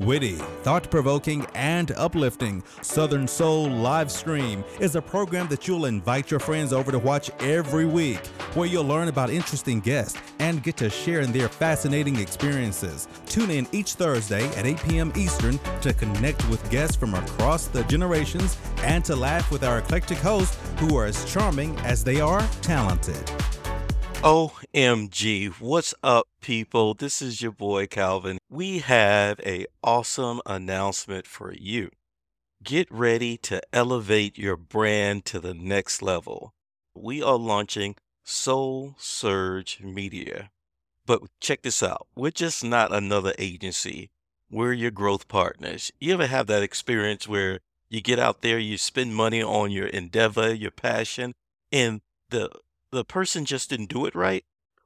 Witty, thought provoking, and uplifting, Southern Soul Live Stream is a program that you'll invite your friends over to watch every week, where you'll learn about interesting guests and get to share in their fascinating experiences. Tune in each Thursday at 8 p.m. Eastern to connect with guests from across the generations and to laugh with our eclectic hosts who are as charming as they are talented. OMG, what's up, people? This is your boy Calvin. We have a awesome announcement for you. Get ready to elevate your brand to the next level. We are launching Soul Surge Media. But check this out. We're just not another agency. We're your growth partners. You ever have that experience where you get out there, you spend money on your endeavor, your passion, and the the person just didn't do it right.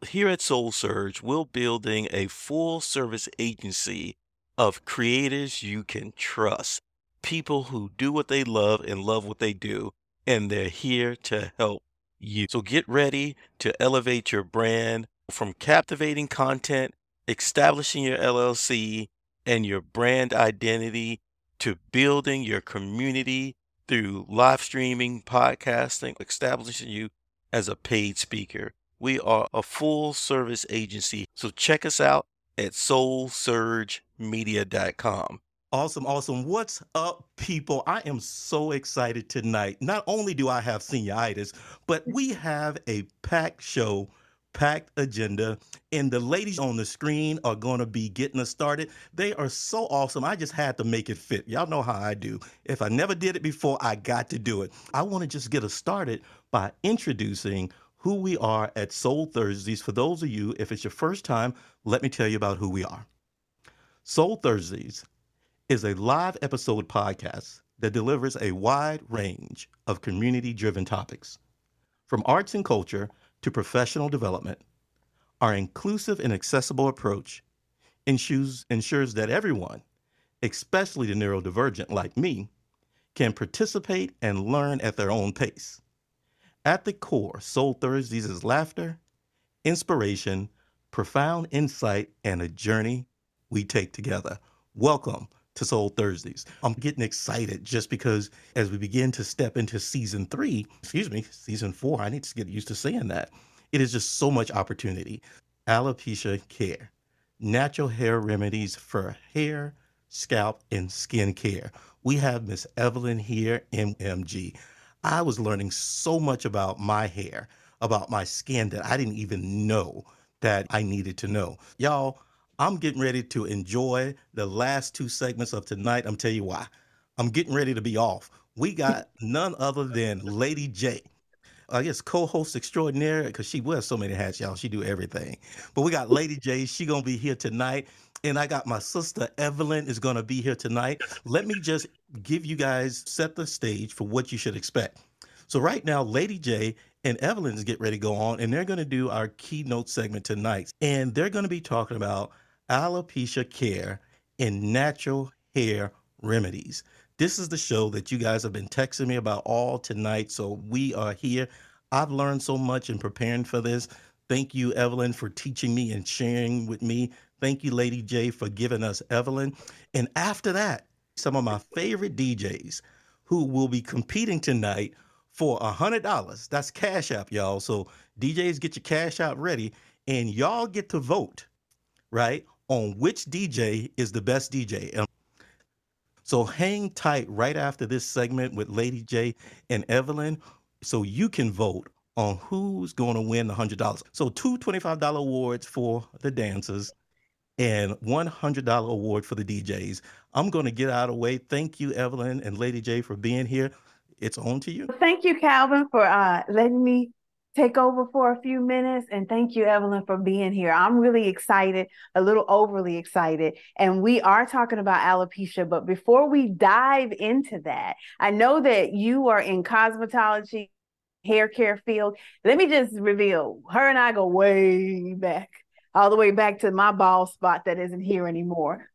Here at Soul Surge, we're building a full service agency of creators you can trust, people who do what they love and love what they do, and they're here to help you. So get ready to elevate your brand from captivating content, establishing your LLC and your brand identity to building your community through live streaming, podcasting, establishing you as a paid speaker. We are a full service agency. So check us out at soulsurgemedia.com. Awesome, awesome. What's up, people? I am so excited tonight. Not only do I have senioritis, but we have a packed show, packed agenda, and the ladies on the screen are going to be getting us started. They are so awesome. I just had to make it fit. Y'all know how I do. If I never did it before, I got to do it. I want to just get us started by introducing who we are at Soul Thursdays. For those of you, if it's your first time, let me tell you about who we are. Soul Thursdays is a live episode podcast that delivers a wide range of community driven topics. From arts and culture to professional development, our inclusive and accessible approach ensures, ensures that everyone, especially the neurodivergent like me, can participate and learn at their own pace. At the core, Soul Thursdays is laughter, inspiration, profound insight, and a journey we take together. Welcome to Soul Thursdays. I'm getting excited just because as we begin to step into season three, excuse me, season four, I need to get used to saying that. It is just so much opportunity. Alopecia care, natural hair remedies for hair, scalp, and skin care. We have Miss Evelyn here, MMG. I was learning so much about my hair, about my skin that I didn't even know that I needed to know. Y'all, I'm getting ready to enjoy the last two segments of tonight. I'm tell you why. I'm getting ready to be off. We got none other than Lady J. Uh, I guess co-host extraordinaire because she wears so many hats, y'all. She do everything. But we got Lady J. She gonna be here tonight, and I got my sister Evelyn is gonna be here tonight. Let me just give you guys set the stage for what you should expect. So right now, Lady J and Evelyn is getting ready to go on, and they're gonna do our keynote segment tonight, and they're gonna be talking about alopecia care and natural hair remedies. This is the show that you guys have been texting me about all tonight. So we are here. I've learned so much in preparing for this. Thank you, Evelyn, for teaching me and sharing with me. Thank you, Lady J, for giving us Evelyn. And after that, some of my favorite DJs who will be competing tonight for a hundred dollars. That's Cash App, y'all. So DJs get your Cash App ready, and y'all get to vote, right, on which DJ is the best DJ. So hang tight right after this segment with Lady J and Evelyn, so you can vote on who's going to win the hundred dollars. So two $25 awards for the dancers and one hundred dollar award for the DJs. I'm going to get out of the way. Thank you, Evelyn and Lady J, for being here. It's on to you. Thank you, Calvin, for uh, letting me take over for a few minutes. And thank you, Evelyn, for being here. I'm really excited, a little overly excited. And we are talking about alopecia. But before we dive into that, I know that you are in cosmetology, hair care field. Let me just reveal her and I go way back, all the way back to my ball spot that isn't here anymore.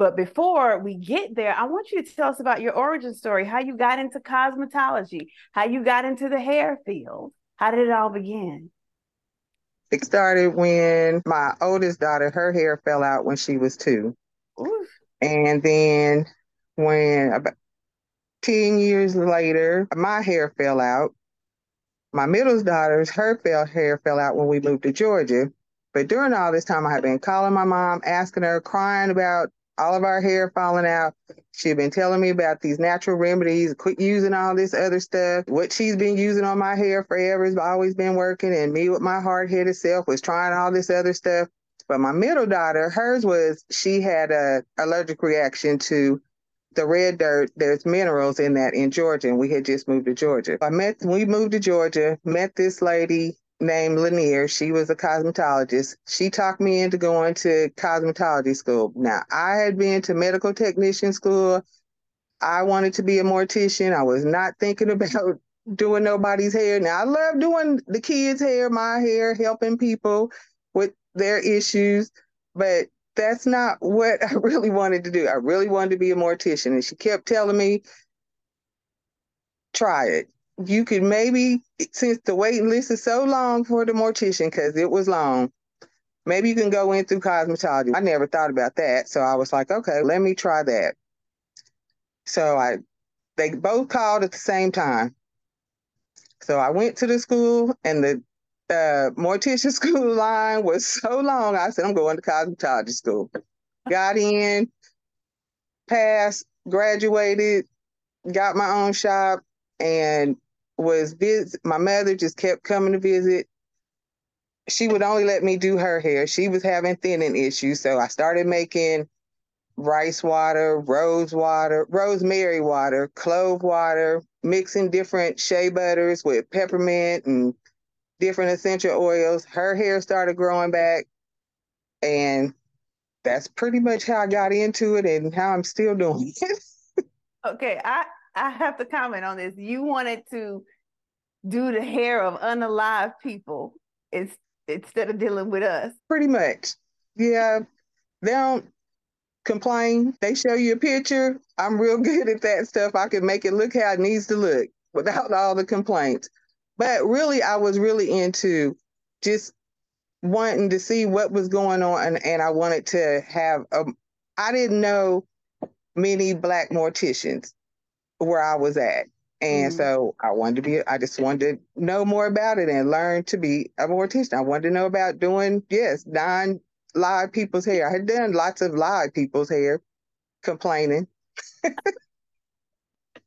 But before we get there, I want you to tell us about your origin story, how you got into cosmetology, how you got into the hair field. How did it all begin? It started when my oldest daughter, her hair fell out when she was two. Oof. And then when about 10 years later, my hair fell out. My middle daughter's, her fell, hair fell out when we moved to Georgia. But during all this time, I had been calling my mom, asking her, crying about all of our hair falling out. She'd been telling me about these natural remedies, quit using all this other stuff. What she's been using on my hair forever has always been working. And me with my hard headed self was trying all this other stuff. But my middle daughter, hers was she had a allergic reaction to the red dirt. There's minerals in that in Georgia, and we had just moved to Georgia. I met we moved to Georgia, met this lady named Lanier. She was a cosmetologist. She talked me into going to cosmetology school. Now I had been to medical technician school. I wanted to be a mortician. I was not thinking about doing nobody's hair. Now I love doing the kids' hair, my hair, helping people with their issues, but that's not what I really wanted to do. I really wanted to be a mortician. And she kept telling me, try it. You could maybe, since the waiting list is so long for the mortician, because it was long, maybe you can go in through cosmetology. I never thought about that. So I was like, okay, let me try that. So I, they both called at the same time. So I went to the school and the uh, mortician school line was so long. I said, I'm going to cosmetology school. Got in, passed, graduated, got my own shop, and was visit. My mother just kept coming to visit. She would only let me do her hair. She was having thinning issues, so I started making rice water, rose water, rosemary water, clove water, mixing different shea butters with peppermint and different essential oils. Her hair started growing back. And that's pretty much how I got into it and how I'm still doing it. okay, I, I have to comment on this. You wanted to do the hair of unalive people instead of dealing with us. Pretty much. Yeah. They don't complain. They show you a picture. I'm real good at that stuff. I can make it look how it needs to look without all the complaints. But really, I was really into just wanting to see what was going on, and, and I wanted to have a. I didn't know many black morticians where I was at. And mm so I wanted to be, I just wanted to know more about it and learn to be a mortician. I wanted to know about doing, yes, non live people's hair. I had done lots of live people's hair complaining.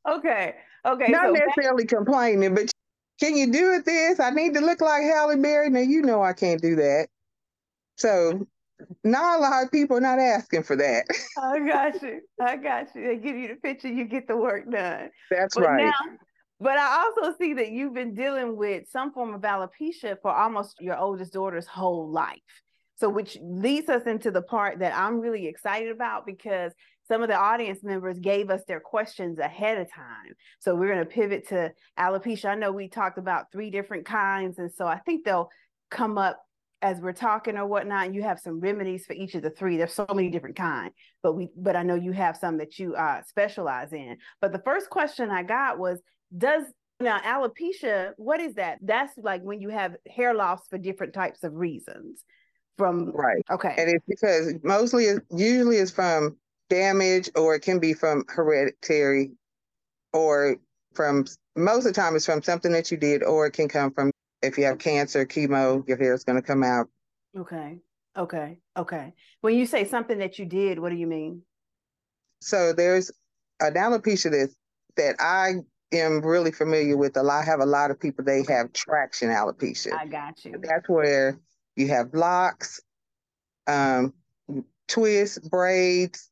okay. Okay. Not so necessarily back- complaining, but can you do it this? I need to look like Halle Berry. Now you know I can't do that. So not a lot of people are not asking for that. I got you. I got you. They give you the picture, you get the work done. That's but right. Now, but I also see that you've been dealing with some form of alopecia for almost your oldest daughter's whole life. So, which leads us into the part that I'm really excited about because some of the audience members gave us their questions ahead of time. So we're going to pivot to alopecia. I know we talked about three different kinds, and so I think they'll come up as we're talking or whatnot. You have some remedies for each of the three. There's so many different kinds, but we but I know you have some that you uh, specialize in. But the first question I got was, does now alopecia? What is that? That's like when you have hair loss for different types of reasons. From right, okay, and it's because mostly, usually, it's from damage or it can be from hereditary or from most of the time it's from something that you did or it can come from if you have cancer chemo your hair is going to come out. Okay okay okay. When you say something that you did what do you mean? So there's an alopecia that that i am really familiar with. A lot I have a lot of people they have traction alopecia. I got you. That's where you have locks um twists braids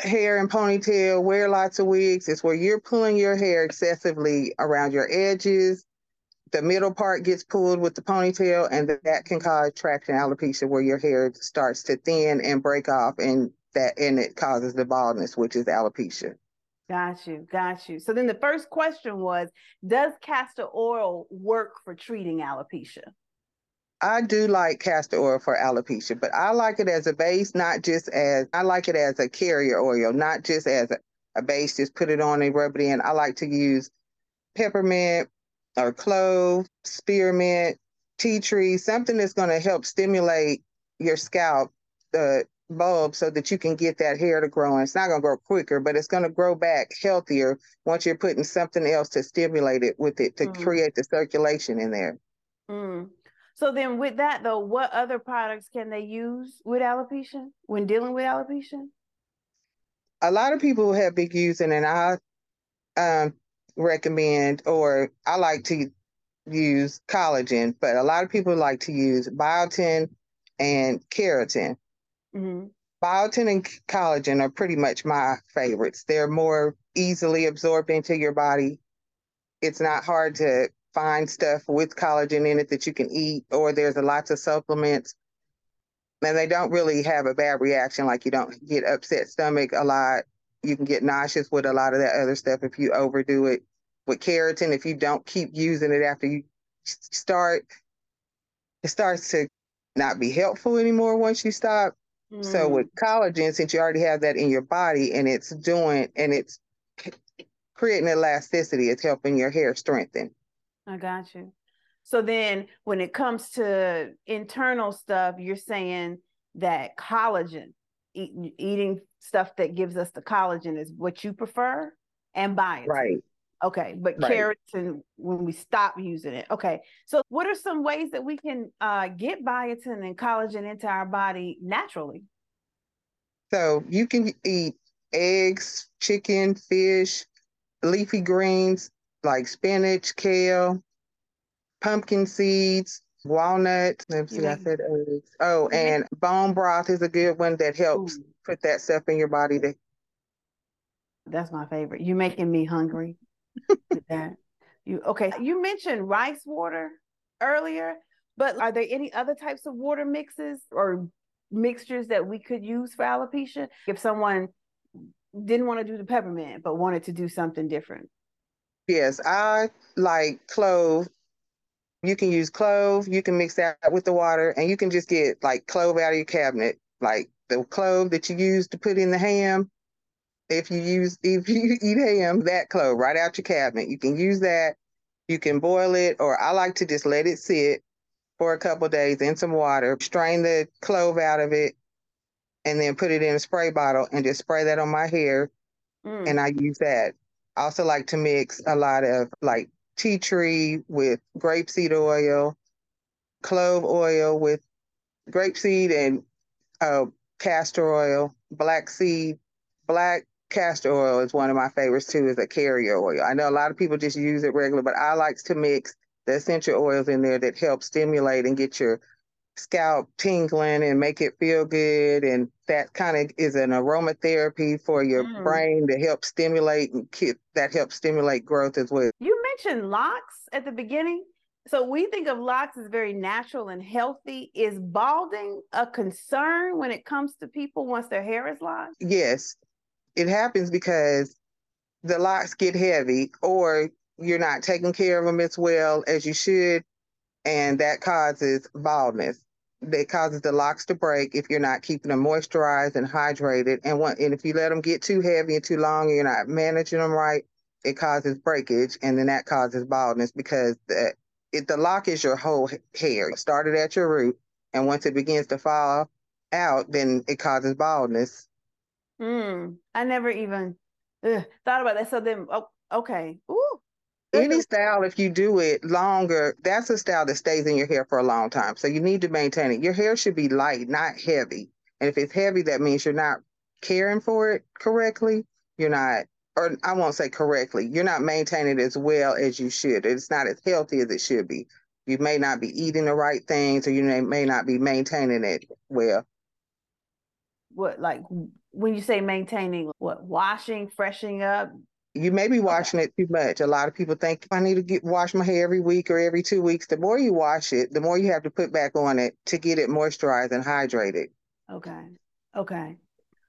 hair and ponytail, wear lots of wigs. It's where you're pulling your hair excessively around your edges. The middle part gets pulled with the ponytail, and that can cause traction alopecia, where your hair starts to thin and break off, and that and it causes the baldness, which is alopecia. Got you, got you. So then the first question was, does castor oil work for treating alopecia? I do like castor oil for alopecia, but I like it as a base, not just as I like it as a carrier oil, not just as a, a base, just put it on and rub it in. I like to use peppermint or clove, spearmint, tea tree, something that's going to help stimulate your scalp, the bulb so that you can get that hair to grow. And it's not going to grow quicker, but it's going to grow back healthier once you're putting something else to stimulate it with it to mm. create the circulation in there. Mm. So then with that though, what other products can they use with alopecia when dealing with alopecia? A lot of people have been using, and I um, recommend, or I like to use collagen, but a lot of people like to use biotin and keratin. Mm-hmm. Biotin and collagen are pretty much my favorites. They're more easily absorbed into your body. It's not hard to find stuff with collagen in it that you can eat, or there's a lots of supplements. And they don't really have a bad reaction, like you don't get upset stomach a lot. You can get nauseous with a lot of that other stuff if you overdo it. With keratin, if you don't keep using it after you start, it starts to not be helpful anymore once you stop. Mm. So with collagen, since you already have that in your body and it's doing and it's creating elasticity, it's helping your hair strengthen. I got you. So then when it comes to internal stuff, you're saying that collagen, eat, eating stuff that gives us the collagen is what you prefer and biotin. Right. Okay, but right. keratin when we stop using it. Okay, so what are some ways that we can uh, get biotin and collagen into our body naturally? So you can eat eggs, chicken, fish, leafy greens, like spinach, kale, pumpkin seeds, walnuts. Let me see, I said eggs. Oh, and bone broth is a good one that helps Ooh. put that stuff in your body. To... That's my favorite. You're making me hungry. that. You okay? You mentioned rice water earlier, but are there any other types of water mixes or mixtures that we could use for alopecia if someone didn't want to do the peppermint but wanted to do something different? Yes, I like clove. You can use clove. You can mix that with the water, and you can just get like clove out of your cabinet, like the clove that you use to put in the ham. If you use if you eat ham, that clove right out your cabinet, you can use that. You can boil it, or I like to just let it sit for a couple days in some water. Strain the clove out of it, and then put it in a spray bottle and just spray that on my hair. Mm. And I use that I also like to mix a lot of like tea tree with grapeseed oil, clove oil with grapeseed and uh, castor oil, black seed, black castor oil is one of my favorites too, is a carrier oil. I know a lot of people just use it regular, but I like to mix the essential oils in there that help stimulate and get your scalp tingling and make it feel good. And that kind of is an aromatherapy for your mm. brain to help stimulate and keep that helps stimulate growth as well. You mentioned locks at the beginning. So we think of locks as very natural and healthy. Is balding a concern when it comes to people once their hair is locked? Yes. It happens because the locks get heavy or you're not taking care of them as well as you should and that causes baldness that causes the locks to break if you're not keeping them moisturized and hydrated. And one, and if you let them get too heavy and too long, and you're not managing them right, it causes breakage, and then that causes baldness because the it, the lock is your whole hair. It started at your root, and once it begins to fall out, then it causes baldness. Hmm. I never even ugh, thought about that. So then, oh, okay. Ooh, any style, if you do it longer, that's a style that stays in your hair for a long time. So you need to maintain it. Your hair should be light, not heavy. And if it's heavy, that means you're not caring for it correctly. You're not, or I won't say correctly, you're not maintaining it as well as you should. It's not as healthy as it should be. You may not be eating the right things, or you may, may not be maintaining it well. What, like when you say maintaining, what, washing, freshening up, you may be washing it too much. A lot of people think I need to get wash my hair every week or every two weeks. The more you wash it, the more you have to put back on it to get it moisturized and hydrated. Okay. Okay.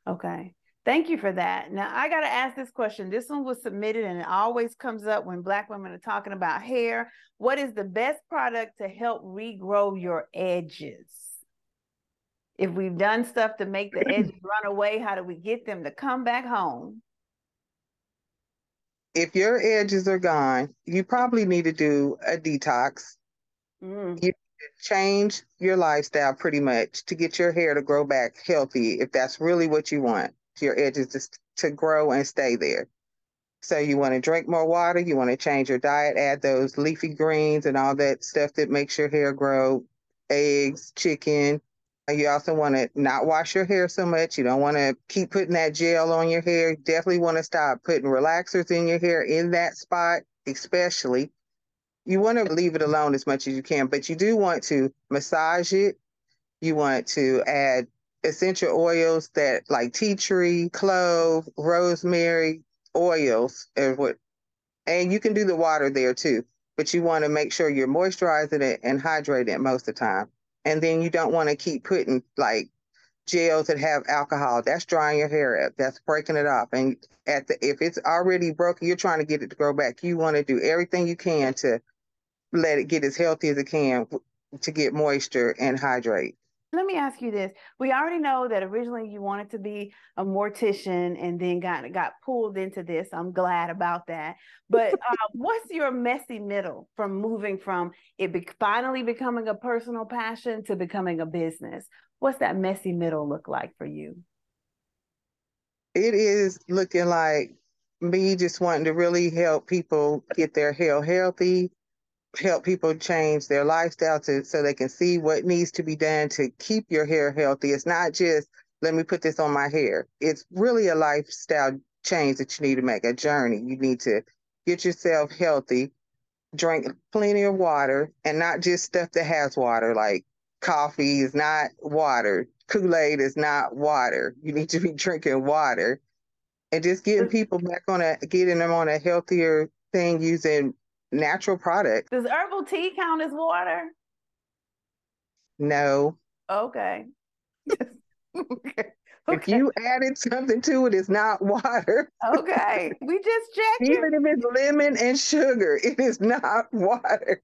Okay. Thank you for that. Now I got to ask this question. This one was submitted and it always comes up when black women are talking about hair. What is the best product to help regrow your edges? If we've done stuff to make the edges run away, how do we get them to come back home? If your edges are gone, you probably need to do a detox. Mm. You change your lifestyle pretty much to get your hair to grow back healthy if that's really what you want your edges to, to grow and stay there so you want to drink more water you want to change your diet add those leafy greens and all that stuff that makes your hair grow eggs chicken you also want to not wash your hair so much. You don't want to keep putting that gel on your hair. You definitely want to stop putting relaxers in your hair in that spot, especially. You want to leave it alone as much as you can, but you do want to massage it. You want to add essential oils that like tea tree, clove, rosemary, oils, and what and you can do the water there too. But you want to make sure you're moisturizing it and hydrating it most of the time and then you don't want to keep putting like gels that have alcohol. That's drying your hair up. That's breaking it off. And at the if it's already broken, you're trying to get it to grow back. You want to do everything you can to let it get as healthy as it can to get moisture and hydrate. Let me ask you this. We already know that originally you wanted to be a mortician and then got got pulled into this. I'm glad about that. But uh, what's your messy middle from moving from it be- finally becoming a personal passion to becoming a business? What's that messy middle look like for you? It is looking like me just wanting to really help people get their hair healthy, help people change their lifestyle to so they can see what needs to be done to keep your hair healthy. It's not just let me put this on my hair. It's really a lifestyle change that you need to make, a journey. You need to get yourself healthy, drink plenty of water, and not just stuff that has water, like coffee is not water, Kool Aid is not water. You need to be drinking water and just getting people back on a getting them on a healthier thing using natural product. Does herbal tea count as water? No. Okay. okay. If you added something to it, it's not water. Okay. We just checked. Even if it's lemon and sugar, it is not water.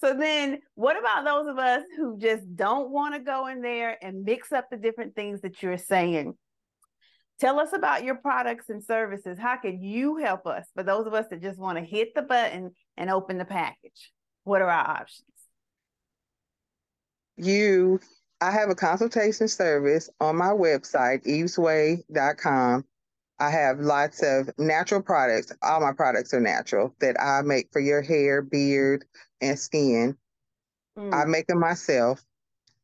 So then what about those of us who just don't want to go in there and mix up the different things that you're saying? Tell us about your products and services. How can you help us for those of us that just want to hit the button and open the package? What are our options? You, I have a consultation service on my website, evesway.com. I have lots of natural products. All my products are natural that I make for your hair, beard, and skin. Mm. I make them myself.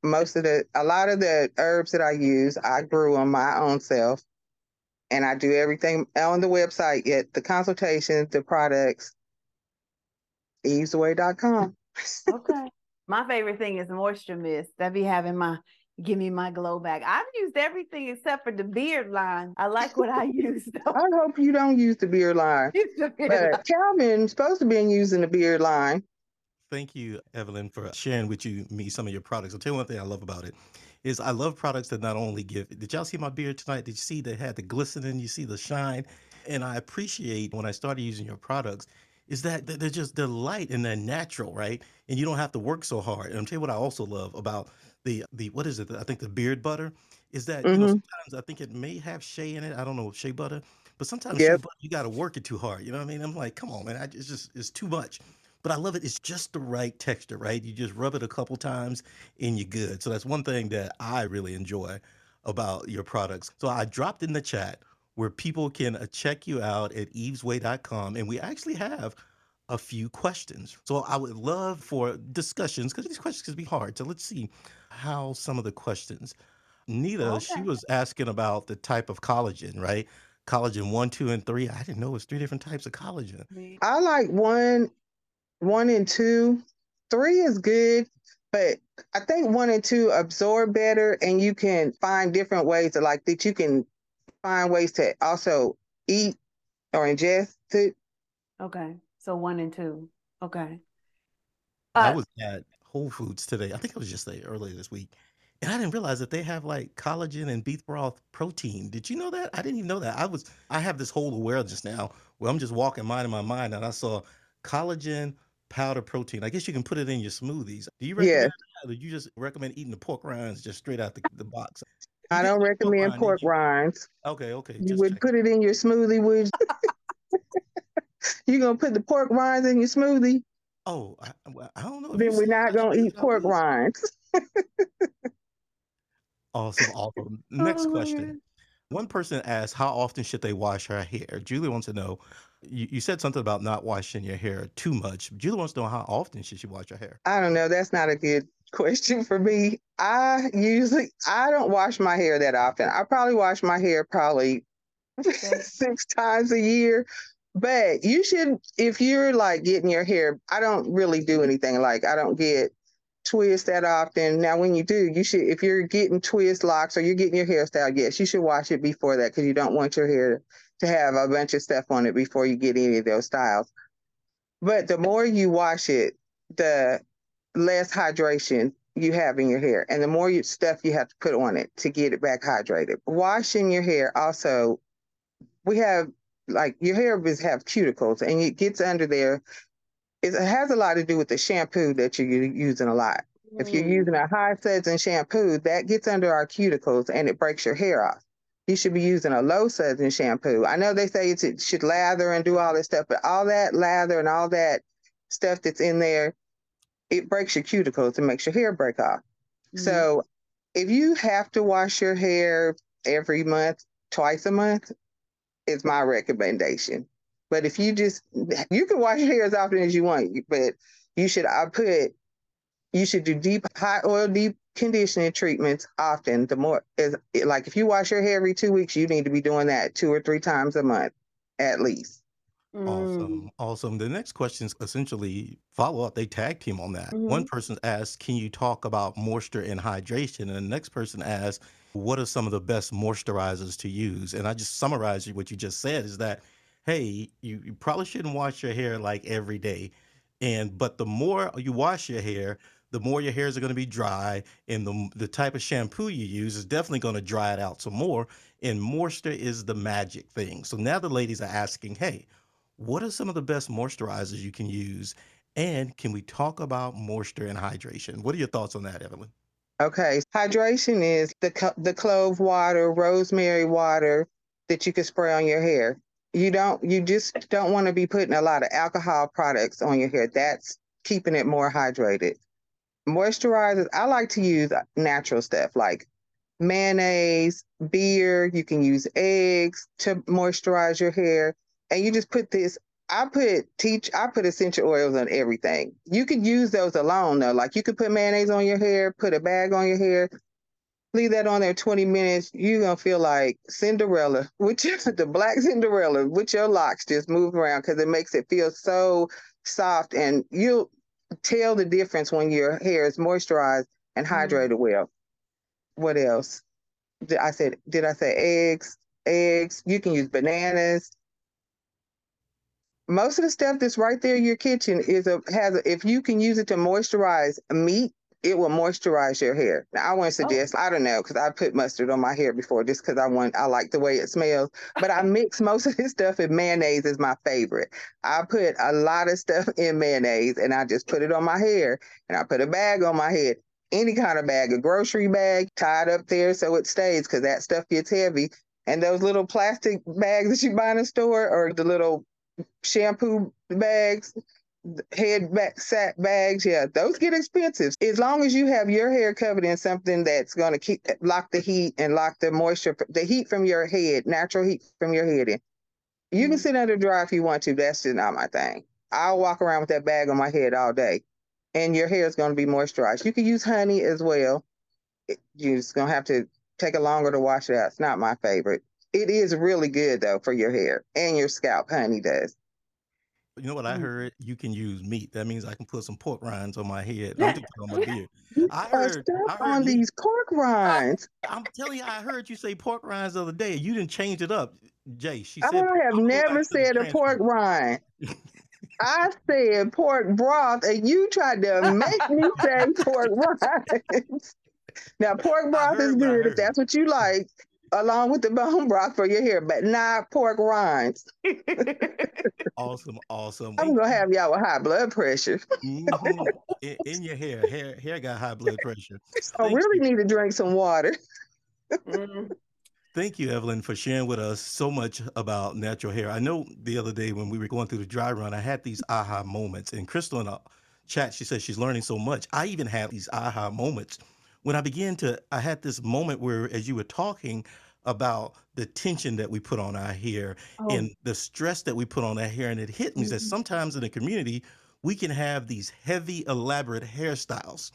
Most of the, a lot of the herbs that I use, I grew on my own self and I do everything on the website, yet the consultations, the products, evesaway.com. okay. My favorite thing is moisture mist. That be having my give me my glow back. I've used everything except for the beard line. I like what I use though. I hope you don't use the beard line. the beard but line. Calvin's supposed to be using the beard line. Thank you, Evelyn, for sharing with you me some of your products. I'll tell you one thing I love about it is I love products that not only give. Did y'all see my beard tonight? Did you see they had the glistening? You see the shine, and I appreciate when I started using your products is that they're just they're light and they're natural, right? And you don't have to work so hard. And I'm telling you what I also love about the the what is it? I think the beard butter is that mm-hmm. you know mm-hmm. sometimes I think it may have shea in it. I don't know shea butter, but sometimes yep. butter, you got to work it too hard. You know what I mean? I'm like, come on, man, I, it's just it's too much but I love it. It's just the right texture, right? You just rub it a couple times and you're good. So that's one thing that I really enjoy about your products. So I dropped in the chat where people can uh, check you out at evesway.com. And we actually have a few questions. So I would love for discussions because these questions can be hard. So let's see how some of the questions. Nita, okay. she was asking about the type of collagen, right? Collagen one, two, and three. I didn't know it was three different types of collagen. I like one one and two. Three is good, but I think one and two absorb better, and you can find different ways to like that. You can find ways to also eat or ingest it. Okay, so one and two. Okay. Uh, I was at Whole Foods today. I think I was just there earlier this week, and I didn't realize that they have like collagen and beef broth protein. Did you know that? I didn't even know that. I was I have this whole awareness now where I'm just walking mind in my mind, and I saw collagen, powder protein. I guess you can put it in your smoothies. Do you recommend yeah. that, or you just recommend eating the pork rinds just straight out the, the box? I don't recommend pork, pork rinds. Okay, okay. You would put it in your smoothie, would you? you gonna put the pork rinds in your smoothie? Oh, I, I don't know. Then we're not gonna eat pork rinds. Awesome, awesome. Oh, Next Oh question. God. One person asked, how often should they wash her hair? Julie wants to know. You, you said something about not washing your hair too much. Julie wants to know how often she should she wash her hair? I don't know. That's not a good question for me. I usually I don't wash my hair that often. I probably wash my hair probably six times a year. But you should, if you're like getting your hair, I don't really do anything like I don't get twists that often. Now, when you do, you should, if you're getting twist locks or you're getting your hairstyle, yes, you should wash it before that because you don't want your hair to have a bunch of stuff on it before you get any of those styles. But the more you wash it, the less hydration you have in your hair and the more you, stuff you have to put on it to get it back hydrated. Washing your hair also, we have like your hair is have cuticles and it gets under there. It has a lot to do with the shampoo that you're using a lot. If you're Mm. using a high sudsing shampoo, that gets under our cuticles and it breaks your hair off. You should be using a low sudsing shampoo. I know they say it should lather and do all this stuff, but all that lather and all that stuff that's in there, it breaks your cuticles and makes your hair break off. Mhm. So if you have to wash your hair every month, twice a month, is my recommendation. But if you just you can wash your hair as often as you want, but you should I put you should do deep hot oil deep conditioning treatments often. The more is like if you wash your hair every two weeks, you need to be doing that two or three times a month at least. Mm. Awesome, awesome. The next question is essentially follow up. They tag team on that. One Mhm. person asked, "Can you talk about moisture and hydration?" And the next person asked, "What are some of the best moisturizers to use?" And I just summarized what you just said is that, hey, you, you probably shouldn't wash your hair like every day, and but the more you wash your hair, the more your hairs are going to be dry, and the the type of shampoo you use is definitely going to dry it out some more. And moisture is the magic thing. So now the ladies are asking, hey what are some of the best moisturizers you can use? And can we talk about moisture and hydration? What are your thoughts on that, Evelyn? Okay, hydration is the the clove water, rosemary water that you can spray on your hair. You don't you just don't want to be putting a lot of alcohol products on your hair. That's keeping it more hydrated. Moisturizers, I like to use natural stuff like mayonnaise, beer, you can use eggs to moisturize your hair. And you just put this I put teach I put essential oils on everything. You could use those alone though. Like you could put mayonnaise on your hair, put a bag on your hair, leave that on there 20 minutes. You're gonna feel like Cinderella, which is the black Cinderella, with your locks just move around because it makes it feel so soft and you'll tell the difference when your hair is moisturized and Mhm. hydrated well. What else? Did I said did I say eggs? Eggs. You can use bananas most of the stuff that's right there in your kitchen is a has a, if you can use it to moisturize meat it will moisturize your hair. Now i wouldn't Oh. suggest i don't know because i put mustard on my hair before just because i want i like the way it smells. But i mix most of this stuff in mayonnaise is my favorite. I put a lot of stuff in mayonnaise and i just put it on my hair and i put a bag on my head. Any kind of bag a grocery bag tied up there so it stays because that stuff gets heavy. And those little plastic bags that you buy in the store or the little shampoo bags, head back sack bags. Yeah, those get expensive. As long as you have your hair covered in something that's going to keep lock the heat and lock the moisture, the heat from your head, natural heat from your head in. You can Mhm. sit under dry if you want to. That's just not my thing. I'll walk around with that bag on my head all day, and your hair is going to be moisturized. You can use honey as well. You're just going to have to take it longer to wash it out. It's not my favorite. It is really good though for your hair and your scalp. Honey does. You know what I Mm. heard? You can use meat. That means I can put some pork rinds on my head. On my beard. I heard. I heard on you. these pork rinds. I'm telling you, I heard you say pork rinds the other day. You didn't change it up, Jay. She said. I have I'm gonna go never back to the said a pork rind. I said pork broth, and you tried to make me say pork rinds. Now, pork broth is good if that's what you like, along with the bone broth for your hair, but not pork rinds. Awesome, awesome. I'm gonna have y'all with high blood pressure. mhm, in, in your hair, hair, hair got high blood pressure. I really you. need to drink some water. Mm. Thank you, Evelyn, for sharing with us so much about natural hair. I know the other day when we were going through the dry run, I had these aha moments. And Crystal in the chat, she says she's learning so much. I even have these aha moments when I began to, I had this moment where, as you were talking about the tension that we put on our hair Oh, and the stress that we put on our hair, and it hit me that mhm. sometimes in the community, we can have these heavy, elaborate hairstyles,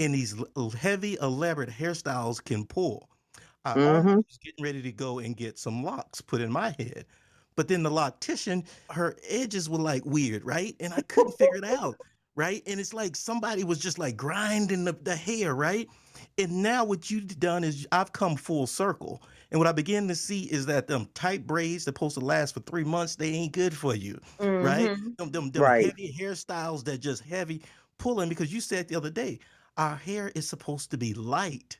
and these heavy, elaborate hairstyles can pull. I Mm-hmm. was getting ready to go and get some locks put in my head. But then the loctician, her edges were like weird, right? And I couldn't figure it out, right? And it's like somebody was just like grinding the, the hair, right? And now what you've done is I've come full circle. And what I begin to see is that them tight braids that supposed to last for three months, they ain't good for you, right? Mhm. Them, them, them Right. heavy hairstyles that just heavy pulling because you said the other day, our hair is supposed to be light.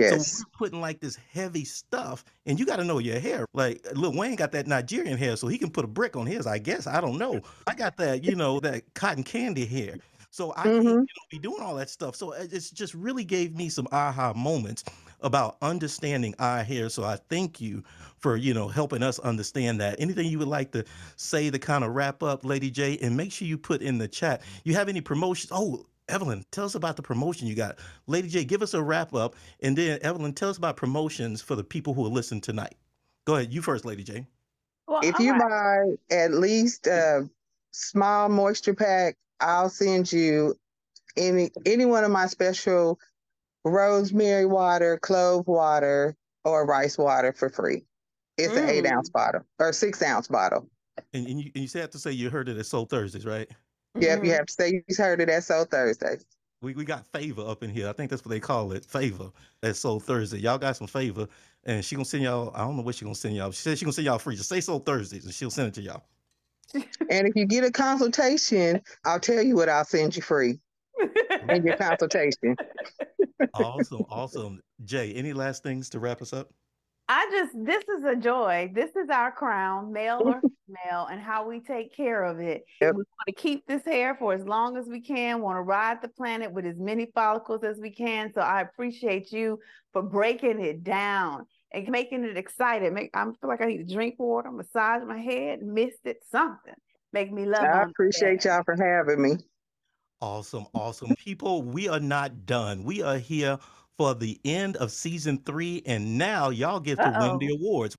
So Yes. we're putting like this heavy stuff, and you got to know your hair. Like Lil Wayne got that Nigerian hair, so he can put a brick on his. I guess I don't know. I got that, you know, that cotton candy hair. So I can't, you Mm-hmm. know, be doing all that stuff. So it's just really gave me some aha moments about understanding our hair. So I thank you for you know helping us understand that. Anything you would like to say to kind of wrap up, Lady J, and make sure you put in the chat. You have any promotions? Oh. Evelyn, tell us about the promotion you got. Lady J, give us a wrap up, and then Evelyn, tell us about promotions for the people who are listening tonight. Go ahead, you first, Lady J. Well, If you right. buy at least a small moisture pack, I'll send you any any one of my special rosemary water, clove water, or rice water for free. It's an eight Mm. ounce bottle or six ounce bottle. And, and you and you have to say you heard it at Soul Thursdays, right? Yep, you Mhm. have to say you heard it at Soul Thursday. We we got favor up in here. I think that's what they call it, favor at Soul Thursday. Y'all got some favor, and she gonna send y'all. I don't know what she gonna send y'all. She said she gonna send y'all free. Just say Soul Thursdays, and she'll send it to y'all. And if you get a consultation, I'll tell you what I'll send you free in your consultation. Awesome, awesome. Jay, any last things to wrap us up? I just, this is a joy. This is our crown, male or female, and how we take care of it. Yep. We want to keep this hair for as long as we can, want to ride the planet with as many follicles as we can. So I appreciate you for breaking it down and making it excited. Make I feel like I need to drink water, massage my head, mist it, something. Make me love I appreciate y'all for having me. Awesome, awesome. People, we are not done. We are here for the end of season three, and now y'all get to win the Uh-oh. awards.